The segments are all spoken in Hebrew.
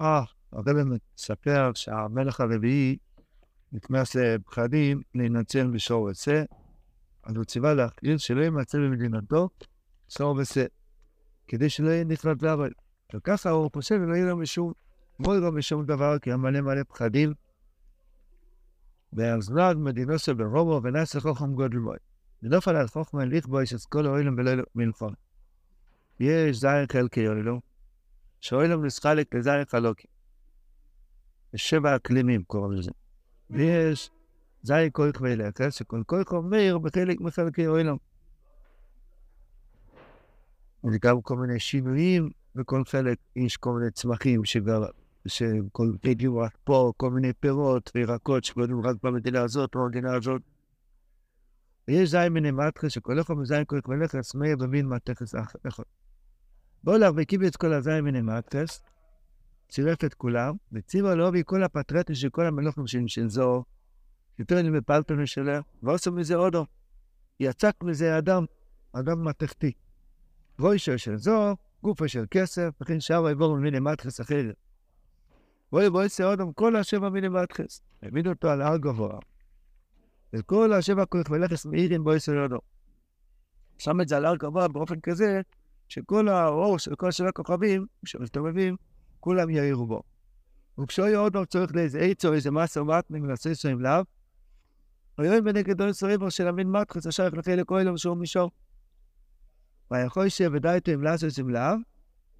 אה, הרב מספר שהמלך הרביעי נכנס לפחדים להינצל בשור ושא, אז הוא ציווה להכיר שלא יימצא במדינתו שור ושא, כדי שלא יהיה נכנס לעבוד. וככה הוא חושב ולא יהיה לו משום, לא יהיה לו משום דבר, כי היה מלא מלא פחדים. והזנג מדינו של ברומו ונעשה חוכם גודל בוי. ונופל על חוכמה לכבוי כל האוילם ולא מלפון. יש זין חלקי אוילום, שאוילם נסחלק לזין חלוקים. יש שבע אקלימים קוראים לזה. ויש זין כוח ואלכס, שכל כוח אומר בחלק מחלקי אוילם. וגם כל מיני שינויים בכל חלק יש כל מיני צמחים שגר, שכל פדיום רק פה, כל מיני פירות וירקות שגודלים רק במדינה הזאת במדינה הזאת. ויש זין מיני מתחה שכל אחד מזין כוח ולכס מאיר במין מתכס אחד. בואו לך והקיב את כל הזין מיני מתכס, צירף את כולם, וציבה לו וכל הפטרטים של כל המלוכים של, של זו, יותר מפלפל שלו, ועושה מזה עודו. יצק מזה אדם, אדם מתכתי. רוישו של זו, גופו של כסף, וכן שאר העבור מיני מתכס אחר. בואי עושה אדם כל השבע מיני מתכס. העמיד אותו על הר גבוה. וכל השבע כוח ולכס מאירים עושה אדם. שם את זה על הר גבוה באופן כזה, שכל האור של כל שבע כוכבים שמסתובבים, כולם יאירו בו. וכשהוא יהיה עוד פעם צורך לאיזה עץ או איזה מסר מתנה מנסה שם לאו, ויואל בנגדו סוריבו של המין מתחס אשר יחלכי לכל יום שהוא מישור. ויכול שבדי תום לעשות עם לאו,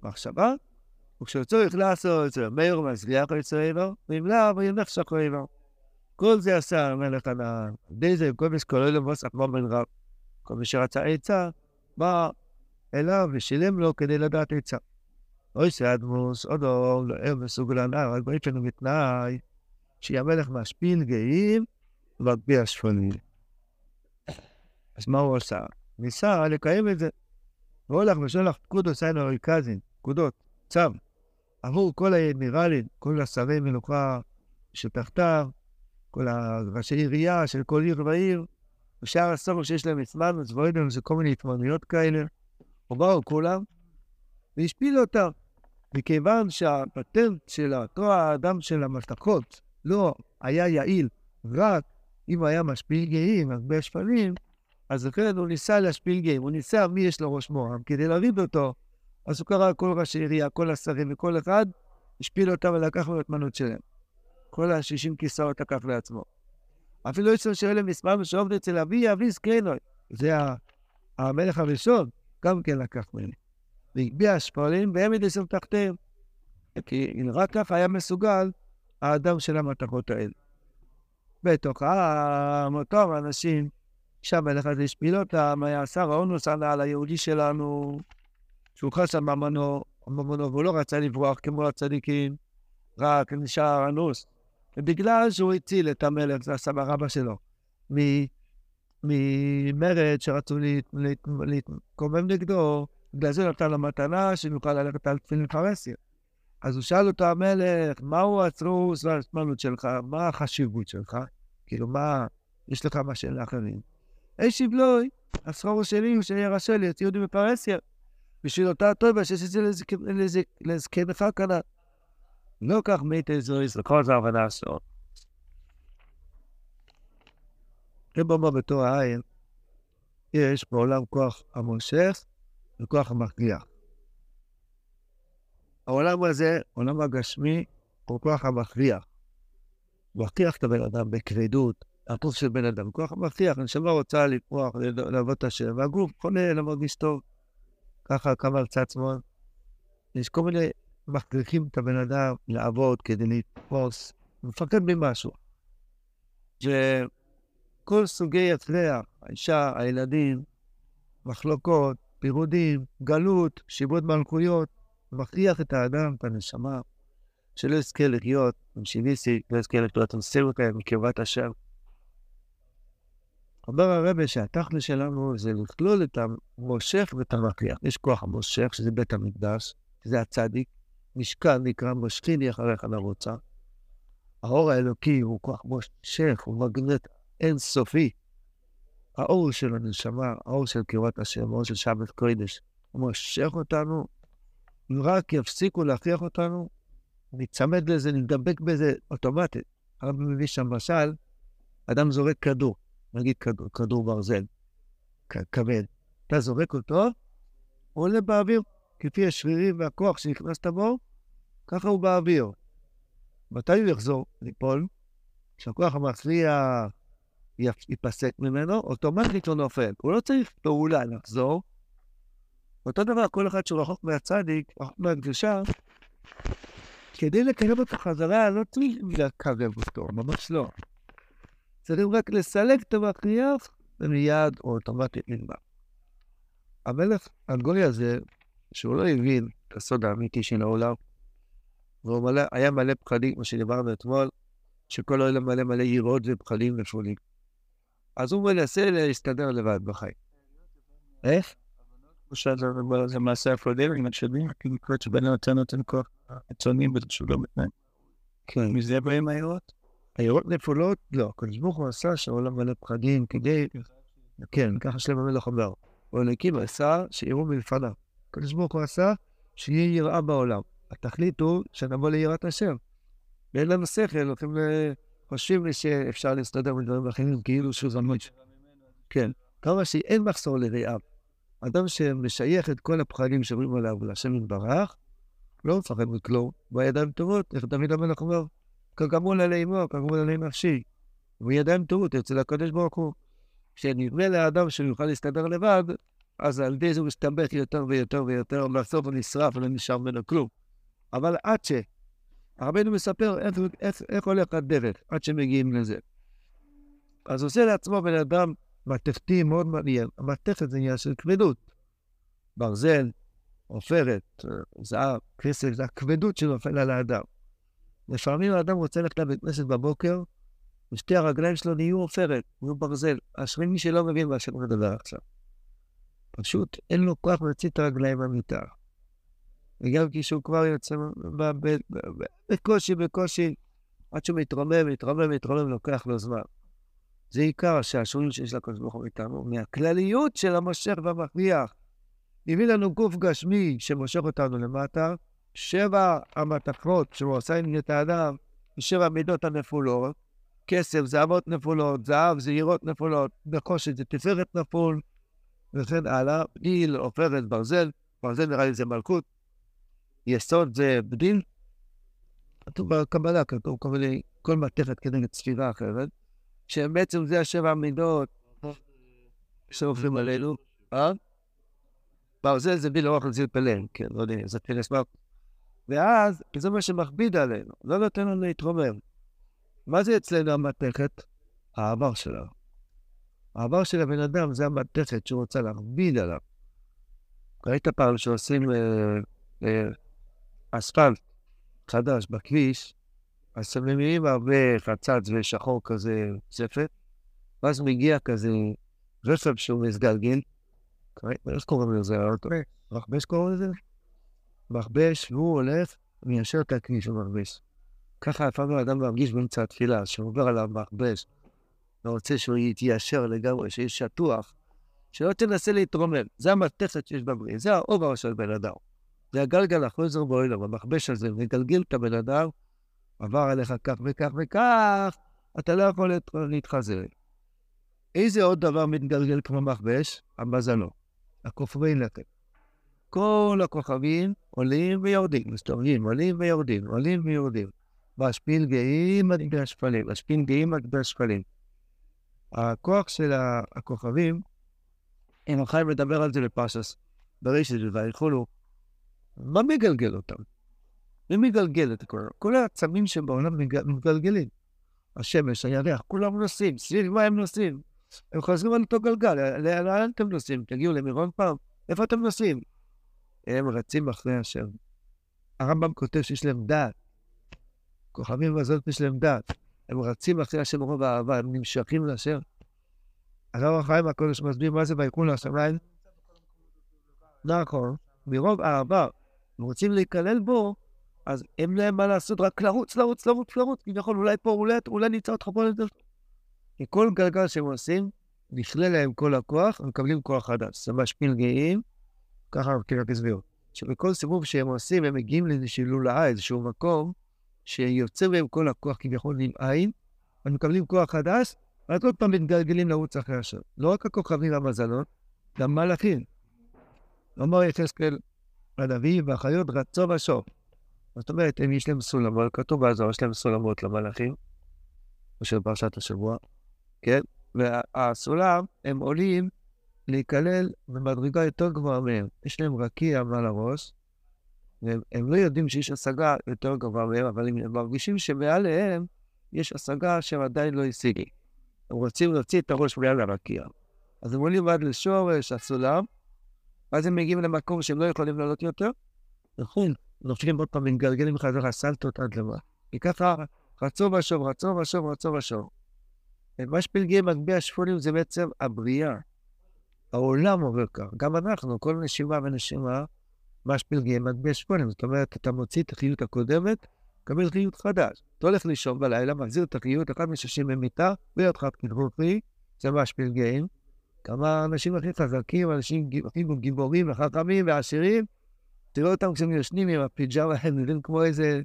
מחשבה, וכשהוא צורך לעשות זה מאיר ומזריח את סוריבו, ועם לאו הוא ינך שחוריבו. כל זה עשה המלך הנער. די זה כל מי שקורא לו מוסף בן רב. כל מי שרצה עצה, בא אליו ושילם לו כדי לדעת עצה. אוי סאדמוס, עוד אור, לא ער מסוגל הנער, רק באופן ובתנאי, שיהיה המלך משפיל גאים ומגביה שפונים. אז מה הוא עשה? ניסה לקיים את זה. והוא הולך ושולח פקודו סיינו ריקזין, פקודות, צו, עבור כל האדמירלים, כל השרי מלוכה שתחתיו, כל הראשי עירייה של כל עיר ועיר, ושאר הסובר שיש להם עצמם, וצבועים זה כל מיני התמוניות כאלה. ובאו כולם, והשפילו אותם. מכיוון שהפטנט של אותו האדם של המתכות לא היה יעיל רק אם היה משפיל גאים, הרבה שפלים, אז לכן הוא ניסה להשפיל גאים, הוא ניסה מי יש לו ראש מורם כדי להריב אותו, אז הוא קרא כל ראשי עירייה, כל השרים וכל אחד, השפיל אותם ולקח לו את מנות שלהם. כל השישים כיסאות לקח לעצמו. אפילו אצל שאלה מספר ושעובד אצל אבי אבי זקנוי, זה המלך הראשון, גם כן לקח ממני. והגביה שפלים והעמיד אצל תחתיהם. כי אם רק ככה היה מסוגל האדם של המתכות האלה. בתוך העם, אותם אנשים, שהמלך הזה השפיל אותם, היה שר האונוס על היהודי שלנו, שהוא חס על ממונו, ממונו, והוא לא רצה לברוח כמו הצדיקים, רק נשאר אנוס. ובגלל שהוא הציל את המלך, זה הסבא רבא שלו, ממרד שרצו להתקומם נגדו, בגלל זה נתן לו מתנה שנוכל ללכת על תפילין פרסיה. אז הוא שאל אותו המלך, מהו הצרוס והזמנות שלך? מה החשיבות שלך? כאילו, מה, יש לך מה שאין לאחרים? השיב לוי, הסחור שלי הוא שירשה לי את יהודי בפרסיה. בשביל אותה טובה שיש את זה לזקנך כנ"ל. לא כך מת אזוריס לכל הבנה שלו. רבמה בתור העין, יש בעולם כוח המושך וכוח המכריח. העולם הזה, עולם הגשמי, הוא כוח המכריח. הוא מכריח את הבן אדם בכבדות, הגוף של בן אדם. כוח המכריח, הנשמה רוצה לפרוח, לעבוד את השם, והגוף חונה, לא מרגיש טוב. ככה קם על צד שמאל. יש כל מיני מכריחים את הבן אדם לעבוד כדי לתפוס, מפחד ממשהו. שכל סוגי הצליח, האישה, הילדים, מחלוקות, פירודים, גלות, שיבוד מלכויות, מכריח את האדם, את הנשמה, שלא יזכה לחיות עם שיביסי, לא יזכה לחיות עם סירוטה, מקרבת השם. אומר הרבה שהתכל'ס שלנו זה לכלול את המושך ואת המכריח. יש כוח המושך, שזה בית המקדש, שזה הצדיק, משכן נקרא מושכיני אחריך לרוצה. האור האלוקי הוא כוח מושך, הוא מגנט אינסופי. האור של הנשמה, האור של קרבת השם, האור של שבת קודש, הוא מושך אותנו, אם רק יפסיקו להכריח אותנו, ניצמד לזה, נדבק בזה אוטומטית. הרב מביא שם משל, אדם זורק כדור, נגיד כדור, כדור ברזל, כבד. אתה זורק אותו, הוא עולה באוויר, כפי השרירים והכוח שנכנסת בו, ככה הוא באוויר. מתי הוא יחזור ליפול? כשהכוח המכריע ייפסק ממנו, אוטומטית הוא נופל. הוא לא צריך פעולה לחזור. אותו דבר, כל אחד שהוא רחוק מהצדיק, רחוק מהקדושה, כדי לקרב אותו חזרה, לא צריך לקרב אותו, ממש לא. צריך רק לסלק את המכריח, ומיד הוא אוטומטית נגמר. המלך הגוי הזה, שהוא לא הבין את הסוד האמיתי של העולם, והוא מלא, היה מלא פחדים, כמו שדיברנו אתמול, שכל העולם מלא מלא יראות ופחדים ופולים. אז הוא מנסה להסתדר לבד בחיים. איך? זה מעשה אפרודירי, משאבים, כאילו קוראים שבן נותן נותן כוח עצונים שהוא לא מתנהג. כן. מזה באים היראות? היראות נפולות? לא. הקדוש ברוך הוא עשה שהעולם מלא פחדים כדי... כן, ככה שלם המלך אומר. הוא אלוקים עשה שיראו מלפניו. הקדוש ברוך הוא עשה שיהיה יראה בעולם. התכלית הוא שנבוא ליראת השם. ואין לנו שכל, הולכים ל... חושבים לי שאפשר להסתדר מדברים אחרים, כאילו שהוא זמות. כן. כמה שאין מחסור לראיו. אדם שמשייך את כל הפחדים שאומרים עליו להשם יתברך, לא מפחד מכלום, בידיים טובות, איך דוד המלך אומר, כגמול עלי אמו, כגמול עלי נפשי. בידיים טובות אצל הקדוש ברוך הוא. כשנדמה לאדם שהוא יוכל להסתדר לבד, אז על ידי זה הוא מסתבך יותר ויותר ויותר, ובסוף הוא נשרף ולא נשאר ממנו כלום. אבל עד ש... הרבנו מספר איך, איך, איך הולך הדרך עד שמגיעים לזה. אז עושה לעצמו בן אדם מתכתי מאוד מעניין. המתכת זה עניין של כבדות. ברזל, עופרת, זהב, כסף, זה הכבדות שנופל על האדם. לפעמים האדם רוצה ללכת לבית כנסת בבוקר, ושתי הרגליים שלו נהיו עופרת, נהיו ברזל. אשרי מי שלא מבין מה שאני מדבר עכשיו. פשוט אין לו כוח להוציא את הרגליים מהמיטה. וגם כשהוא כבר יוצא בקושי, בקושי, עד שהוא מתרומם, מתרומם, מתרומם, לוקח לו זמן. זה עיקר השעשועים שיש לקדוש ברוך הוא איתנו, מהכלליות של המושך והמכריח. הביא לנו גוף גשמי שמושך אותנו למטה, שבע המתכות שהוא עשה עם את האדם, ושבע מידות הנפולות, כסף, זהבות נפולות, זהב, זעירות נפולות, נחושת זה תפארת נפול, וכן הלאה, גיל, עופרת, ברזל, ברזל נראה לי זה מלכות, יסוד זה בדין, כתוב בקבלה, כתוב כל מיני, כל מתכת כנגד ספירה אחרת, שבעצם זה השבע מידות שעוברים עלינו. אה? ברזל זה בלי אוכל זיל פלן, כן, לא יודע, זה פלס מה... ואז זה מה שמכביד עלינו, לא נותן לנו להתרומם. מה זה אצלנו המתכת? העבר שלנו. העבר של הבן אדם זה המתכת שהוא רוצה להכביד עליו. ראית פעם שעושים אה, אה, אספלט חדש בכביש, אז שמים הרבה חצץ ושחור כזה צפת, ואז מגיע כזה רכב שהוא מסגלגל, איך קוראים לזה? מכבש קוראים לזה? מכבש, והוא הולך ומיישר את הכביש במכבש. ככה לפעמים האדם מרגיש באמצע התפילה, שהוא עובר עליו מכבש, ורוצה שהוא יתיישר לגמרי, שיהיה שטוח, שלא תנסה להתרומם. זה המתכת שיש בבריאה, זה העובר של בן אדם. זה הגלגל החוזר בעולם, המכבש הזה, מגלגל את הבן אדם, עבר עליך כך וכך וכך, אתה לא יכול להתחזר. איזה עוד דבר מתגלגל כמו מכבש? המזלות, הכוכבי לכת. כל הכוכבים עולים ויורדים, מסתובבים, עולים ויורדים, עולים ויורדים. משפיל גאים עד גבי השפלים, משפיל גאים עד גבי השפלים. הכוח של הכוכבים, אם החיים מדבר על זה בפרשס, בראשית ויכולו, מה מגלגל אותם? מי מגלגל את הכל? כל העצמים שבעולם מגלגלים. השמש, הירח, כולם נוסעים, סביב מה הם נוסעים? הם חוזרים על אותו גלגל, לאן אתם נוסעים? תגיעו למירון פעם? איפה אתם נוסעים? הם רצים אחרי השם. הרמב"ם כותב שיש להם דעת. כוכבים והזאת יש להם דעת. הם רצים אחרי השם מרוב האהבה, הם נמשכים להשם. הרב החיים הקודש מסביר מה זה ויקום לשמיים. נכון, מרוב אהבה, הם רוצים להיכלל בו, אז אין להם מה לעשות, רק לרוץ, לרוץ, לרוץ, לרוץ, כביכול, אולי פה, אולי, אולי נמצא אותך פה. כי כל גלגל שהם עושים, נכלה להם כל הכוח, הם מקבלים כוח חדש. זה משפיל גאים, ככה רק הסבירו. שבכל סיבוב שהם עושים, הם מגיעים לאיזושהי לולאה, איזשהו מקום, שיוצר מהם כל הכוח כביכול עם עין, הם מקבלים כוח חדש, ואז עוד פעם מתגלגלים לרוץ אחרי השם. לא רק הכוכבים והמזלות, גם מלאכים. אמר יחזקאל הנביא והחיות רצו ושוב. זאת אומרת, הם יש להם סולמות, כתוב בעזור, יש להם סולמות למלאכים, של פרשת השבוע, כן? והסולם, הם עולים להיכלל במדרגה יותר גבוהה מהם. יש להם רקיע מעל הראש, והם לא יודעים שיש השגה יותר גבוהה מהם, אבל הם מרגישים שמעליהם יש השגה שהם עדיין לא השיגו. הם רוצים להוציא את הראש מעל הרקיע. אז הם עולים עד לשורש הסולם, ואז הם מגיעים למקום שהם לא יכולים לעלות יותר, נכון, נופלים עוד פעם, מתגלגלים חזרה סלטות עד למעלה. כי ככה רצו ושוב, רצו ושוב, רצו ושוב. מה שפלגי מטבע שפונים זה בעצם הבריאה. העולם עובר כך. גם אנחנו, כל נשימה ונשימה, מה שפלגי מטבע שפונים. זאת אומרת, אתה מוציא את החיות הקודמת, מקבל חיות חדש. אתה הולך לישון בלילה, מחזיר את החיות, אחד מששים במיטה, ויודך פתחופי, זה מה שפלגאים. כמה האנשים הכי חזקים, אנשים הכי גיבורים וחכמים ועשירים, תראו אותם כשהם יושנים עם הפיג'מה, הם נראים כמו איזה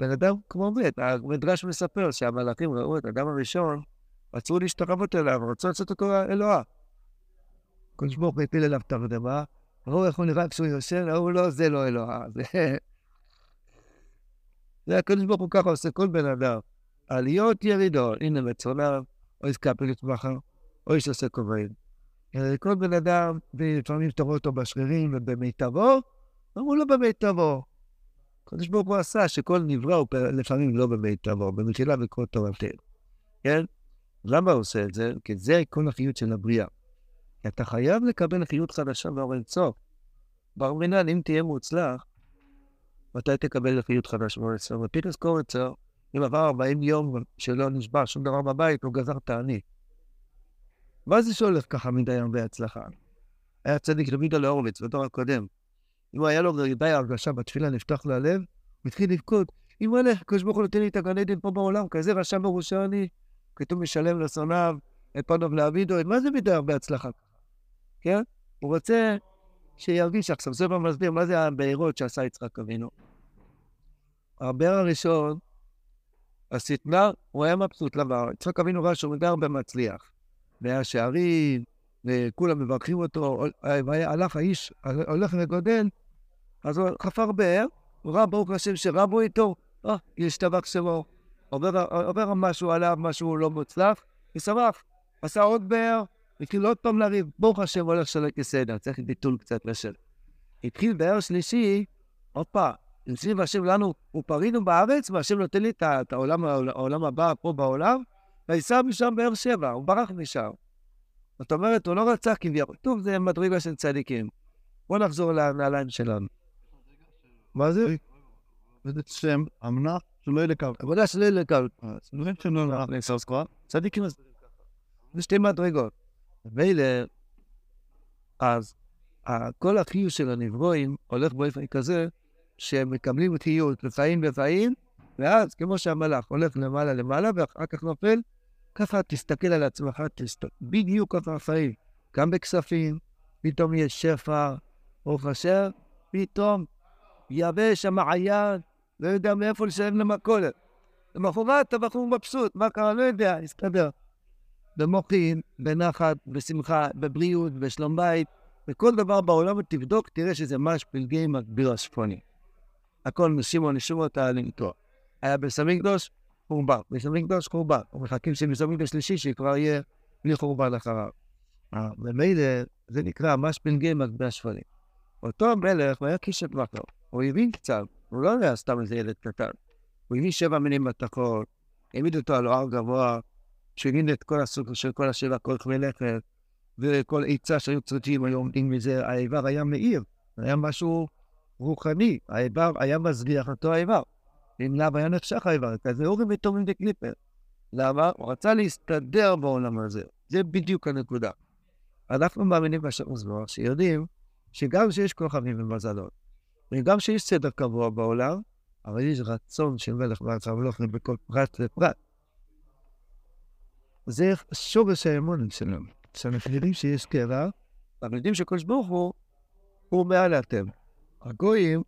בן אדם כמו מת. המדרש מספר שהמלאכים ראו את האדם הראשון, רצו להשתרבות אליו, רצו לעשות אותו אלוהה. הקדוש ברוך הוא הפיל אליו תרדמה, ראו איך הוא נראה כשהוא יושן, ראו לא, זה לא אלוהה. זה הקדוש ברוך הוא ככה עושה כל בן אדם. עליות ירידות, הנה מצונם, או עסקה פלט מחר, או איש עושה כובעים. כל בן אדם, ולפעמים אתה רואה אותו בשרירים ובמיטבו, אמרו לו במיטבו. הקדוש ברוך הוא עשה שכל נברא הוא לפעמים לא במיטבו, במחילה וכל תורתנו, כן? למה הוא עושה את זה? כי זה כל החיות של הבריאה. אתה חייב לקבל חיות חדשה באור אינסוף. בר מינן, אם תהיה מוצלח, מתי תקבל חיות חדשה באור אינסוף? ופתאום קורצר, אם עבר 40 יום שלא נשבע שום דבר בבית, הוא גזר תענית. מה זה שהולך ככה מדי הרבה הצלחה? היה צדיק רבי דל הורוביץ בדור הקודם. אם היה לו מדי הרגשה בתפילה נפתח לו הלב, הוא התחיל לבכות. אם הוא הולך, הקדוש ברוך הוא נותן לי את הגן עדן פה בעולם, כזה רשע מרושע אני, כתוב משלם לשונאיו, את פניו לאבידו, מה זה מדי הרבה הצלחה? כן? הוא רוצה שירגיש עכשיו, זה כבר מסביר מה זה הבארות שעשה יצחק אבינו. הבאר הראשון, השטנה, הוא היה מבסוט, למה? יצחק אבינו ראה שהוא גר במצליח. מאה שערים, וכולם מברכים אותו, הלך האיש, הולך וגודל, אז הוא חפר באר, הוא ראה ברוך השם שרבו איתו, אה, יש טבק שלו, עובר, עובר משהו עליו, משהו לא מוצלח, ושמח, עשה עוד באר, התחיל עוד פעם לריב, ברוך השם הולך שלא כסדר, צריך ביטול קצת לשל. התחיל באר שלישי, הופה, נמצאים השם לנו, ופרינו בארץ, והשם נותן לי את העולם, העולם הבא פה בעולם, וייסע משם באר שבע, הוא ברח משם. זאת אומרת, הוא לא רצה כביכול. טוב, זה מדרגה של צדיקים. בואו נחזור לנעליים שלנו. מה זה? וזה שם, אמנה שלא יהיה לקו. עבודה שלא יהיה לקו. זה שלא נעשה סקווה. צדיקים זה שתי מדרגות. מילא, אז כל החיוב של הנברואים הולך באופן כזה שהם מקבלים חיות לפעים לפעים, ואז כמו שהמלאך הולך למעלה למעלה ואחר כך נופל, ככה תסתכל על עצמך, תסתכל, בדיוק ככה החיים. גם בכספים, פתאום יש שפע, ברוך השם, פתאום יבש המעיין, לא יודע מאיפה לשלם למכולת. למחרת הבחור מבסוט, מה קרה? לא יודע, הסתדר. במוחין, בנחת, בשמחה, בבריאות, בשלום בית, בכל דבר בעולם, תבדוק, תראה שזה ממש פלגי מגביר השפוני. הכל משמעון נשמות היה לנטוע. היה בסמי קדוש, חורבן. בית המקדש חורבן. ומחכים שבית המקדש שלישי שכבר יהיה בלי חורבן אחריו. ומילא זה נקרא מש בן גיא מטבע שפלים. אותו המלך היה קישת מחר. הוא הבין קצת, הוא לא היה סתם איזה ילד קטן. הוא הבין שבע מינים מתכות, העמיד אותו על הר גבוה, שהבין את כל הסוג של כל השבע כוכבי לכת, וכל עצה שהיו צריכים, היו עומדים מזה, האיבר היה מאיר, היה משהו רוחני, האיבר היה מזריח אותו האיבר. אם לאו היה נחשך האיבר, כזה אורים ותומים דקליפר. למה? הוא רצה להסתדר בעולם הזה. זה בדיוק הנקודה. אנחנו מאמינים בשם מזמור, שיודעים שגם שיש כוכבים ומזלות, וגם שיש סדר קבוע בעולם, אבל יש רצון של מלך בארץ המלוכים בכל פרט ופרט. זה שורש האמון שלנו. שאנחנו יודעים שיש קרע, אבל יודעים שקדוש ברוך הוא הוא מעל הטבע. הגויים,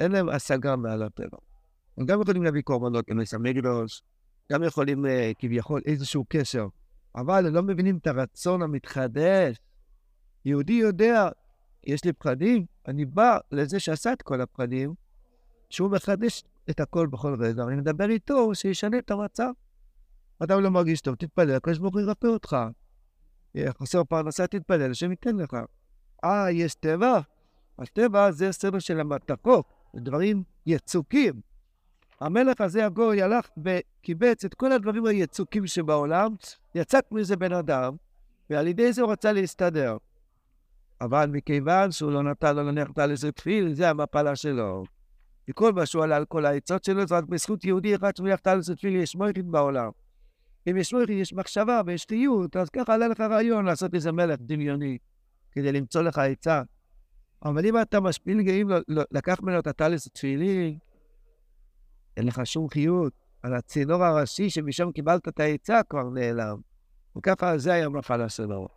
אין להם השגה מעל הטבע. הם גם יכולים להביא קורבנות לנס המגדוש, גם יכולים אה, כביכול איזשהו קשר, אבל הם לא מבינים את הרצון המתחדש. יהודי יודע, יש לי פחדים, אני בא לזה שעשה את כל הפחדים, שהוא מחדש את הכל בכל רגע, אני מדבר איתו שישנה את המצב. אתה לא מרגיש טוב, תתפלל, הקדוש ברוך הוא ירפא אותך. חסר פרנסה, תתפלל, השם ייתן לך. אה, יש טבע? הטבע זה סדר של המתקות, דברים יצוקים. המלך הזה, הגוי, הלך וקיבץ את כל הדברים היצוקים שבעולם, יצק מזה בן אדם, ועל ידי זה הוא רצה להסתדר. אבל מכיוון שהוא לא נתן לו להניח לזה תפיל, זה המפלה שלו. וכל מה שהוא עלה על כל העצות שלו, זה רק בזכות יהודי אחד שמניח לזה תפיל יש מויכין בעולם. אם יש מויכין, יש מחשבה ויש תיות, אז ככה עלה לך רעיון לעשות איזה מלך דמיוני, כדי למצוא לך עצה. אבל אם אתה משפיל גאים, לקח ממנו את הטליס התפילין, אין לך שום חיות. על הצינור הראשי שמשם קיבלת את העצה כבר נעלם. וככה זה היה מפעל שלו.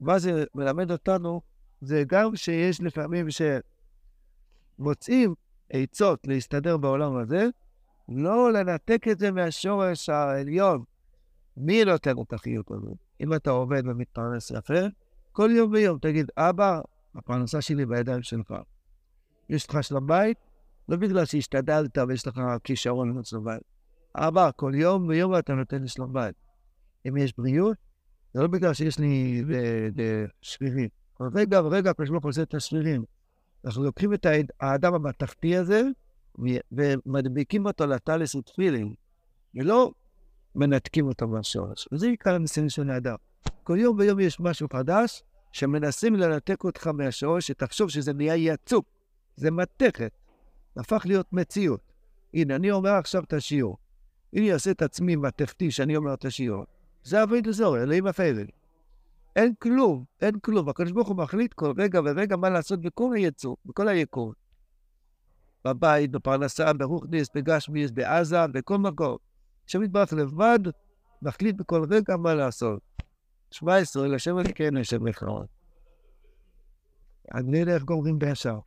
מה זה מלמד אותנו? זה גם שיש לפעמים שמוצאים עצות להסתדר בעולם הזה, לא לנתק את זה מהשורש העליון. מי נותן את החיות הזאת? אם אתה עובד ומתפרנס יפה, כל יום ויום תגיד, אבא, הפרנסה שלי בידיים שלך. יש לך שלום בית? לא בגלל שהשתדלת ויש לך כישרון לנצח שלום בית. אבא, כל יום ויום אתה נותן לי שלום בית. אם יש בריאות, זה לא בגלל שיש לי אה, אה, שרירים. רגע ורגע הקדוש ברוך עושה את השרירים. אנחנו לוקחים את האדם המתכתי הזה ומדביקים אותו לטליס ותפילין, ולא מנתקים אותו מהשורש. וזה עיקר הניסיון של האדם. כל יום ויום יש משהו חדש, שמנסים לנתק אותך מהשורש, שתחשוב שזה נהיה יצוק, זה מתכת, הפך להיות מציאות. הנה, אני אומר עכשיו את השיעור. אם אני אעשה את עצמי מתכתי שאני אומר את השיעור, זה אבית לזור, אלוהים הפייבל. אין כלום, אין כלום. הקדוש ברוך הוא מחליט כל רגע ורגע מה לעשות בכל היצור, בכל היקום. בבית, בפרנסה, ברוכניס, בגשמיס, בעזה, בכל מקום. השם יתברך לבד, מחליט בכל רגע מה לעשות. שמע ישראל, השם אלוקינו, השם לכאורה. אני לא יודע איך גומרים בישר.